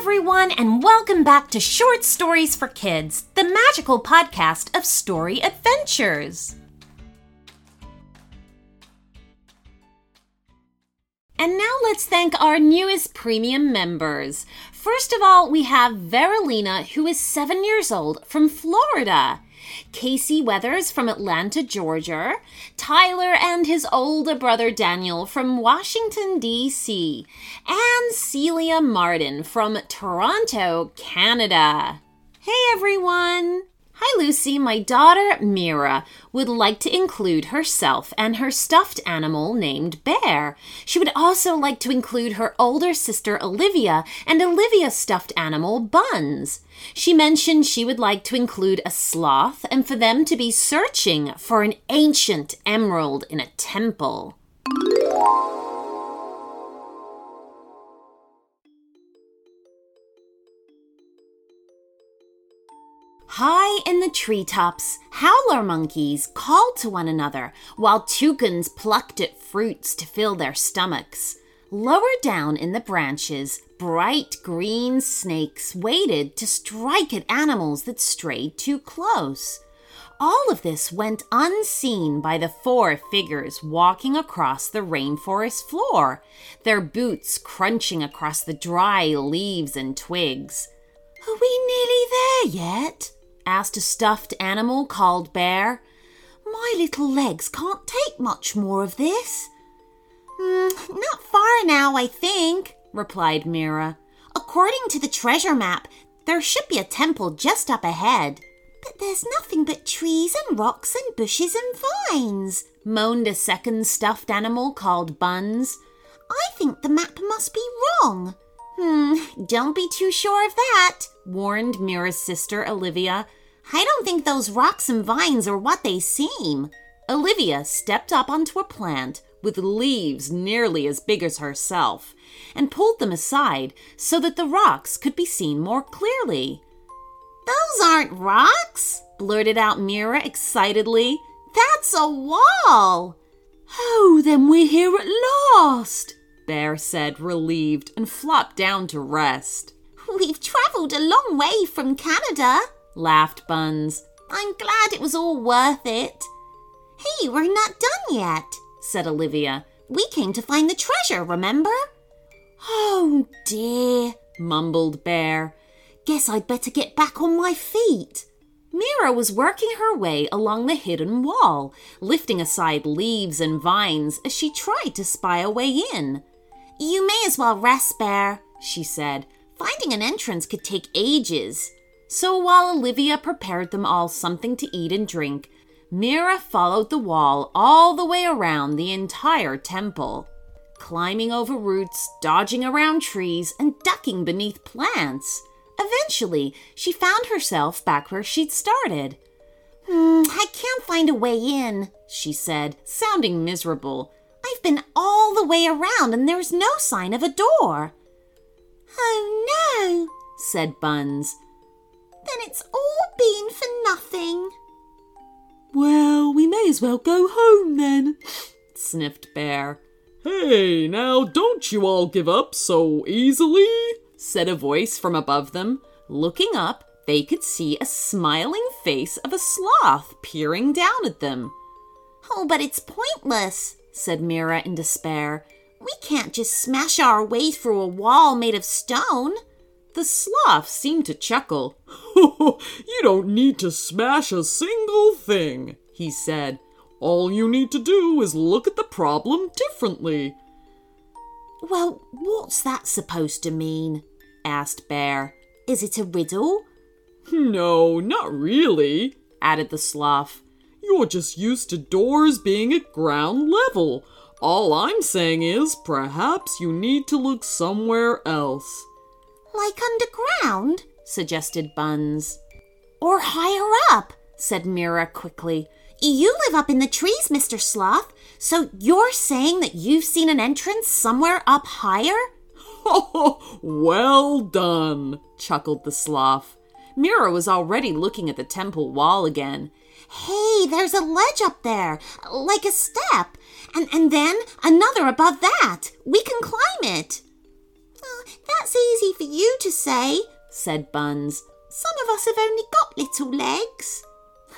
everyone, and welcome back to Short Stories for Kids, the magical podcast of story adventures. And now let's thank our newest premium members. First of all, we have Veralina, who is seven years old from Florida. Casey Weathers from Atlanta, Georgia, Tyler and his older brother Daniel from Washington, D.C., and Celia Martin from Toronto, Canada. Hey everyone! Hi, Lucy. My daughter, Mira, would like to include herself and her stuffed animal named Bear. She would also like to include her older sister, Olivia, and Olivia's stuffed animal, Buns. She mentioned she would like to include a sloth and for them to be searching for an ancient emerald in a temple. High in the treetops, howler monkeys called to one another while toucans plucked at fruits to fill their stomachs. Lower down in the branches, bright green snakes waited to strike at animals that strayed too close. All of this went unseen by the four figures walking across the rainforest floor, their boots crunching across the dry leaves and twigs. Are we nearly there yet? Asked a stuffed animal called Bear. My little legs can't take much more of this. Mm, not far now, I think, replied Mira. According to the treasure map, there should be a temple just up ahead. But there's nothing but trees and rocks and bushes and vines, moaned a second stuffed animal called Buns. I think the map must be wrong. Hmm, don't be too sure of that, warned Mira's sister Olivia. I don't think those rocks and vines are what they seem. Olivia stepped up onto a plant with leaves nearly as big as herself and pulled them aside so that the rocks could be seen more clearly. Those aren't rocks, blurted out Mira excitedly. That's a wall. Oh, then we're here at last, Bear said, relieved, and flopped down to rest. We've travelled a long way from Canada, laughed Buns. I'm glad it was all worth it. Hey, we're not done yet, said Olivia. We came to find the treasure, remember? Oh dear, mumbled Bear. Guess I'd better get back on my feet. Mira was working her way along the hidden wall, lifting aside leaves and vines as she tried to spy a way in. You may as well rest, Bear, she said. Finding an entrance could take ages. So while Olivia prepared them all something to eat and drink, Mira followed the wall all the way around the entire temple, climbing over roots, dodging around trees, and ducking beneath plants. Eventually, she found herself back where she'd started. Hmm, I can't find a way in, she said, sounding miserable. I've been all the way around and there's no sign of a door. Oh no, said Buns. Then it's all been for nothing. Well, we may as well go home then, sniffed Bear. Hey, now don't you all give up so easily, said a voice from above them. Looking up, they could see a smiling face of a sloth peering down at them. Oh, but it's pointless, said Mira in despair. We can't just smash our way through a wall made of stone. The sloth seemed to chuckle. you don't need to smash a single thing, he said. All you need to do is look at the problem differently. Well, what's that supposed to mean? asked Bear. Is it a riddle? No, not really, added the sloth. You're just used to doors being at ground level. All I'm saying is perhaps you need to look somewhere else. Like underground? suggested Buns. Or higher up, said Mira quickly. You live up in the trees, Mr. Sloth, so you're saying that you've seen an entrance somewhere up higher? Oh, well done, chuckled the sloth. Mira was already looking at the temple wall again. Hey, there's a ledge up there, like a step, and, and then another above that. We can climb it. Oh, that's easy for you to say, said Buns. Some of us have only got little legs.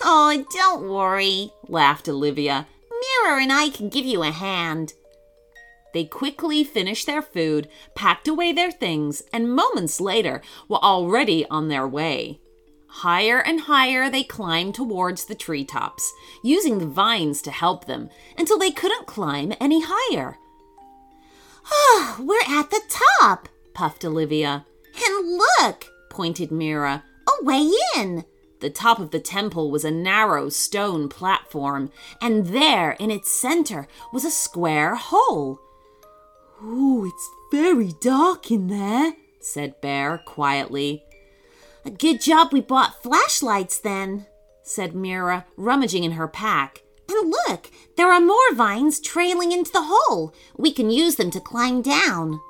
Oh, don't worry, laughed Olivia. Mira and I can give you a hand. They quickly finished their food, packed away their things, and moments later were already on their way. Higher and higher they climbed towards the treetops, using the vines to help them, until they couldn't climb any higher. Oh, we're at the top, puffed Olivia. And look, pointed Mira. A way in. The top of the temple was a narrow stone platform, and there in its center was a square hole. Ooh, it's very dark in there, said Bear quietly. A good job we bought flashlights then, said Mira, rummaging in her pack. And look, there are more vines trailing into the hole. We can use them to climb down.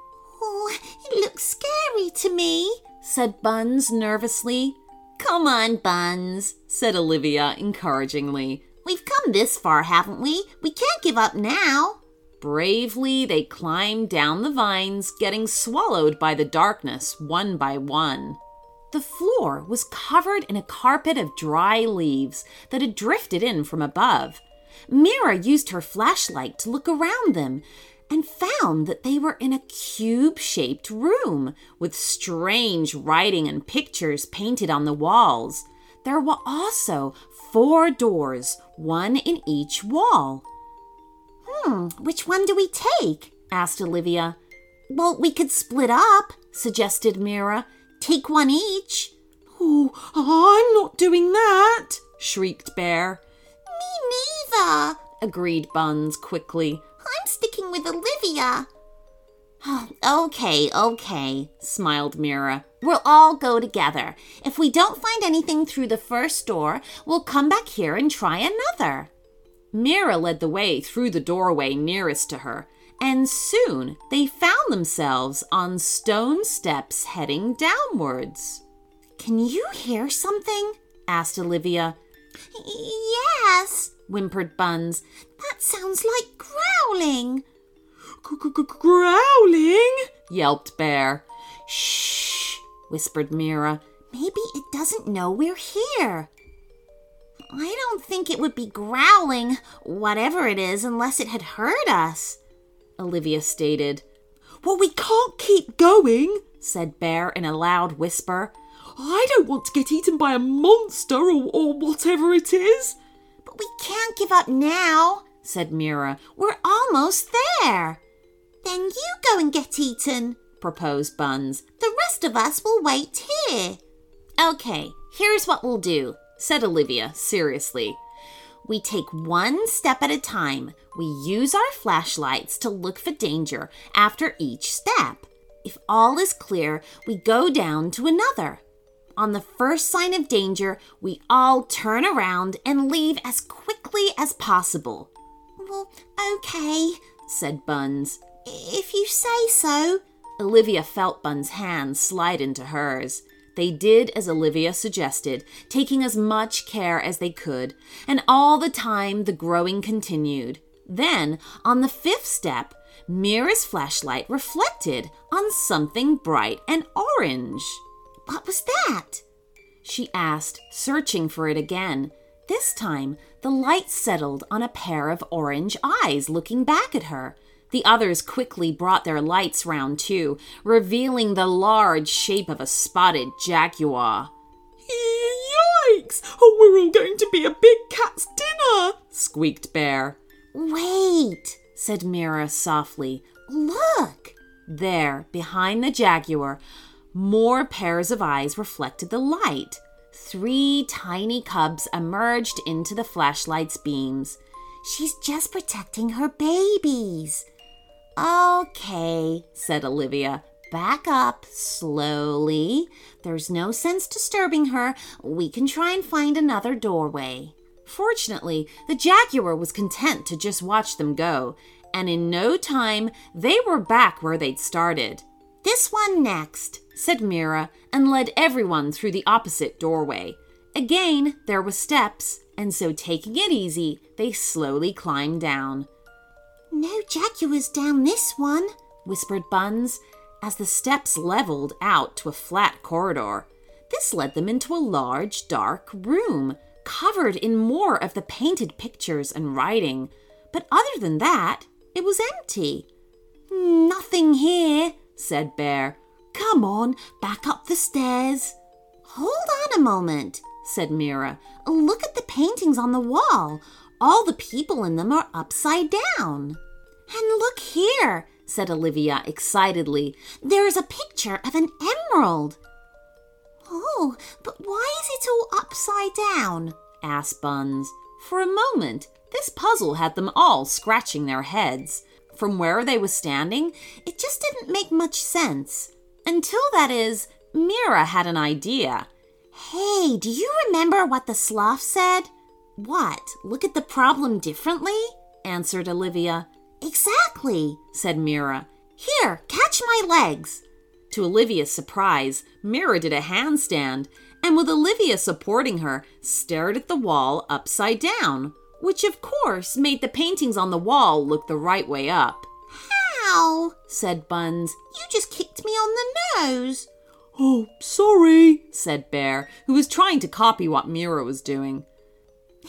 Oh, it looks scary to me, said Buns nervously. Come on, Buns, said Olivia encouragingly. We've come this far, haven't we? We can't give up now. Bravely, they climbed down the vines, getting swallowed by the darkness one by one. The floor was covered in a carpet of dry leaves that had drifted in from above. Mira used her flashlight to look around them and found that they were in a cube shaped room with strange writing and pictures painted on the walls. There were also four doors, one in each wall. Hmm, which one do we take? asked Olivia. Well, we could split up, suggested Mira. Take one each. Oh, I'm not doing that, shrieked Bear. Me neither, agreed Buns quickly. I'm sticking with Olivia. okay, okay, smiled Mira. We'll all go together. If we don't find anything through the first door, we'll come back here and try another. Mira led the way through the doorway nearest to her, and soon they found themselves on stone steps heading downwards. Can you hear something? asked Olivia. Yes, whimpered Buns. That sounds like growling. Growling? yelped Bear. Shh, whispered Mira. Maybe it doesn't know we're here. I don't think it would be growling, whatever it is, unless it had heard us, Olivia stated. Well, we can't keep going, said Bear in a loud whisper. I don't want to get eaten by a monster or, or whatever it is. But we can't give up now, said Mira. We're almost there. Then you go and get eaten, proposed Buns. The rest of us will wait here. Okay, here's what we'll do, said Olivia seriously. We take one step at a time. We use our flashlights to look for danger after each step. If all is clear, we go down to another. On the first sign of danger, we all turn around and leave as quickly as possible. Well, okay, said Buns. If you say so. Olivia felt Bun's hand slide into hers. They did as Olivia suggested, taking as much care as they could, and all the time the growing continued. Then, on the fifth step, Mira's flashlight reflected on something bright and orange. What was that? She asked, searching for it again. This time, the light settled on a pair of orange eyes looking back at her. The others quickly brought their lights round too, revealing the large shape of a spotted jaguar. Yikes! Oh, we're all going to be a big cat's dinner, squeaked Bear. Wait, said Mira softly. Look! There, behind the jaguar, more pairs of eyes reflected the light. Three tiny cubs emerged into the flashlight's beams. She's just protecting her babies. Okay, said Olivia. Back up slowly. There's no sense disturbing her. We can try and find another doorway. Fortunately, the jaguar was content to just watch them go, and in no time they were back where they'd started. This one next, said Mira, and led everyone through the opposite doorway. Again, there were steps, and so taking it easy, they slowly climbed down. No jaguars down this one, whispered Buns. as the steps leveled out to a flat corridor. This led them into a large, dark room, covered in more of the painted pictures and writing. But other than that, it was empty. Hmm, nothing here, said Bear. Come on, back up the stairs. Hold on a moment, said Mira. Look at the paintings on the wall. All the people in them are upside down. And look here, said Olivia excitedly. There is a picture of an emerald. Oh, but why is it all upside down? asked Buns. For a moment, this puzzle had them all scratching their heads. From where they were standing, it just didn't make much sense. Until, that is, Mira had an idea. Hey, do you remember what the sloth said? What? Look at the problem differently? answered Olivia. Exactly, said Mira. Here, catch my legs. To Olivia's surprise, Mira did a handstand and, with Olivia supporting her, stared at the wall upside down, which of course made the paintings on the wall look the right way up. How? said Buns. You just kicked me on the nose. Oh, sorry, said Bear, who was trying to copy what Mira was doing.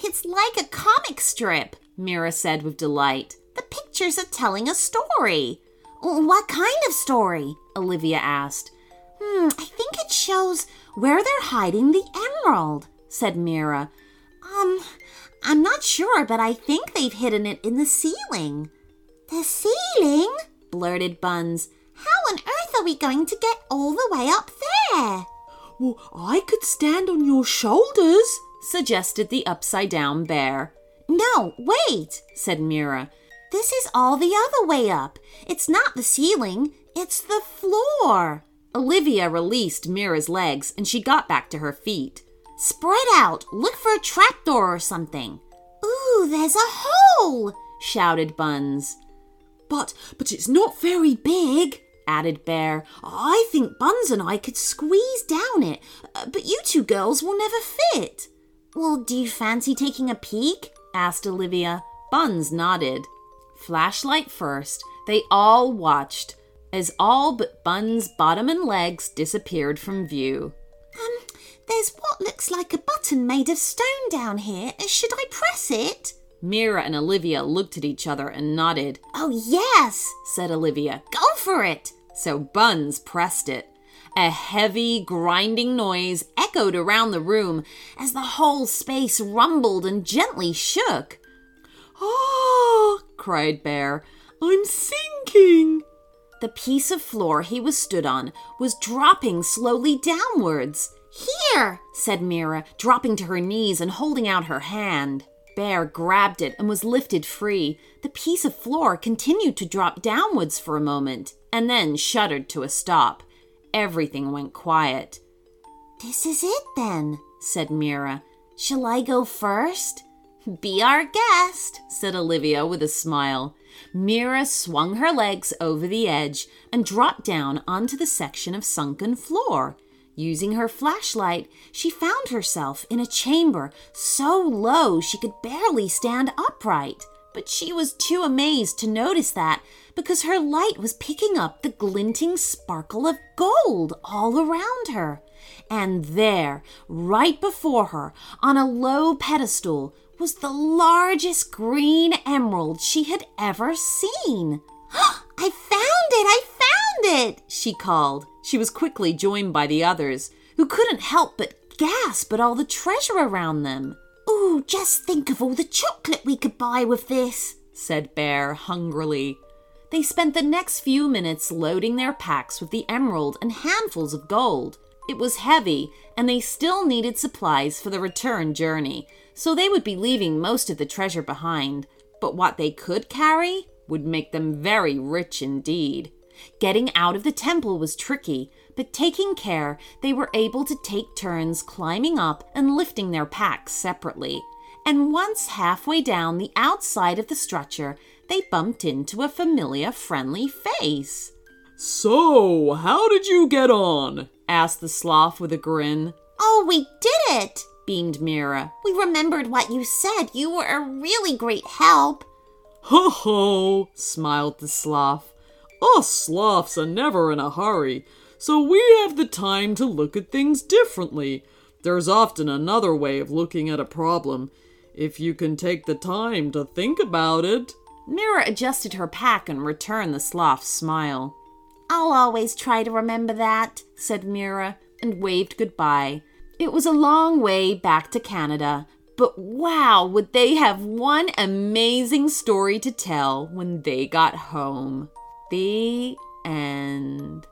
It's like a comic strip, Mira said with delight. The pictures are telling a story. What kind of story? Olivia asked. Hmm, I think it shows where they're hiding the emerald, said Mira. Um, I'm not sure, but I think they've hidden it in the ceiling. The ceiling? blurted Buns. How on earth are we going to get all the way up there? Well, I could stand on your shoulders, suggested the upside down bear. No, wait, said Mira. This is all the other way up. It's not the ceiling, it's the floor. Olivia released Mira's legs and she got back to her feet. Spread out. Look for a trapdoor or something. Ooh, there's a hole, shouted Buns. But, but it's not very big, added Bear. I think Buns and I could squeeze down it, uh, but you two girls will never fit. Well, do you fancy taking a peek? asked Olivia. Buns nodded. Flashlight first, they all watched as all but Bun's bottom and legs disappeared from view. Um, there's what looks like a button made of stone down here. Should I press it? Mira and Olivia looked at each other and nodded. Oh, yes, said Olivia. Go for it. So Buns pressed it. A heavy, grinding noise echoed around the room as the whole space rumbled and gently shook. Ah, cried Bear, I'm sinking. The piece of floor he was stood on was dropping slowly downwards. Here, said Mira, dropping to her knees and holding out her hand. Bear grabbed it and was lifted free. The piece of floor continued to drop downwards for a moment and then shuddered to a stop. Everything went quiet. This is it then, said Mira. Shall I go first? Be our guest, said Olivia with a smile. Mira swung her legs over the edge and dropped down onto the section of sunken floor. Using her flashlight, she found herself in a chamber so low she could barely stand upright. But she was too amazed to notice that because her light was picking up the glinting sparkle of gold all around her. And there, right before her, on a low pedestal, was the largest green emerald she had ever seen. I found it! I it! she called. She was quickly joined by the others, who couldn't help but gasp at all the treasure around them. Ooh, just think of all the chocolate we could buy with this, said Bear hungrily. They spent the next few minutes loading their packs with the emerald and handfuls of gold. It was heavy, and they still needed supplies for the return journey, so they would be leaving most of the treasure behind. But what they could carry would make them very rich indeed. Getting out of the temple was tricky, but taking care, they were able to take turns climbing up and lifting their packs separately. And once halfway down the outside of the structure, they bumped into a familiar, friendly face. So, how did you get on? asked the sloth with a grin. Oh, we did it! beamed Mira. We remembered what you said. You were a really great help. Ho ho, smiled the sloth. Us sloths are never in a hurry, so we have the time to look at things differently. There's often another way of looking at a problem, if you can take the time to think about it. Mira adjusted her pack and returned the sloth's smile. I'll always try to remember that, said Mira, and waved goodbye. It was a long way back to Canada, but wow, would they have one amazing story to tell when they got home. The end.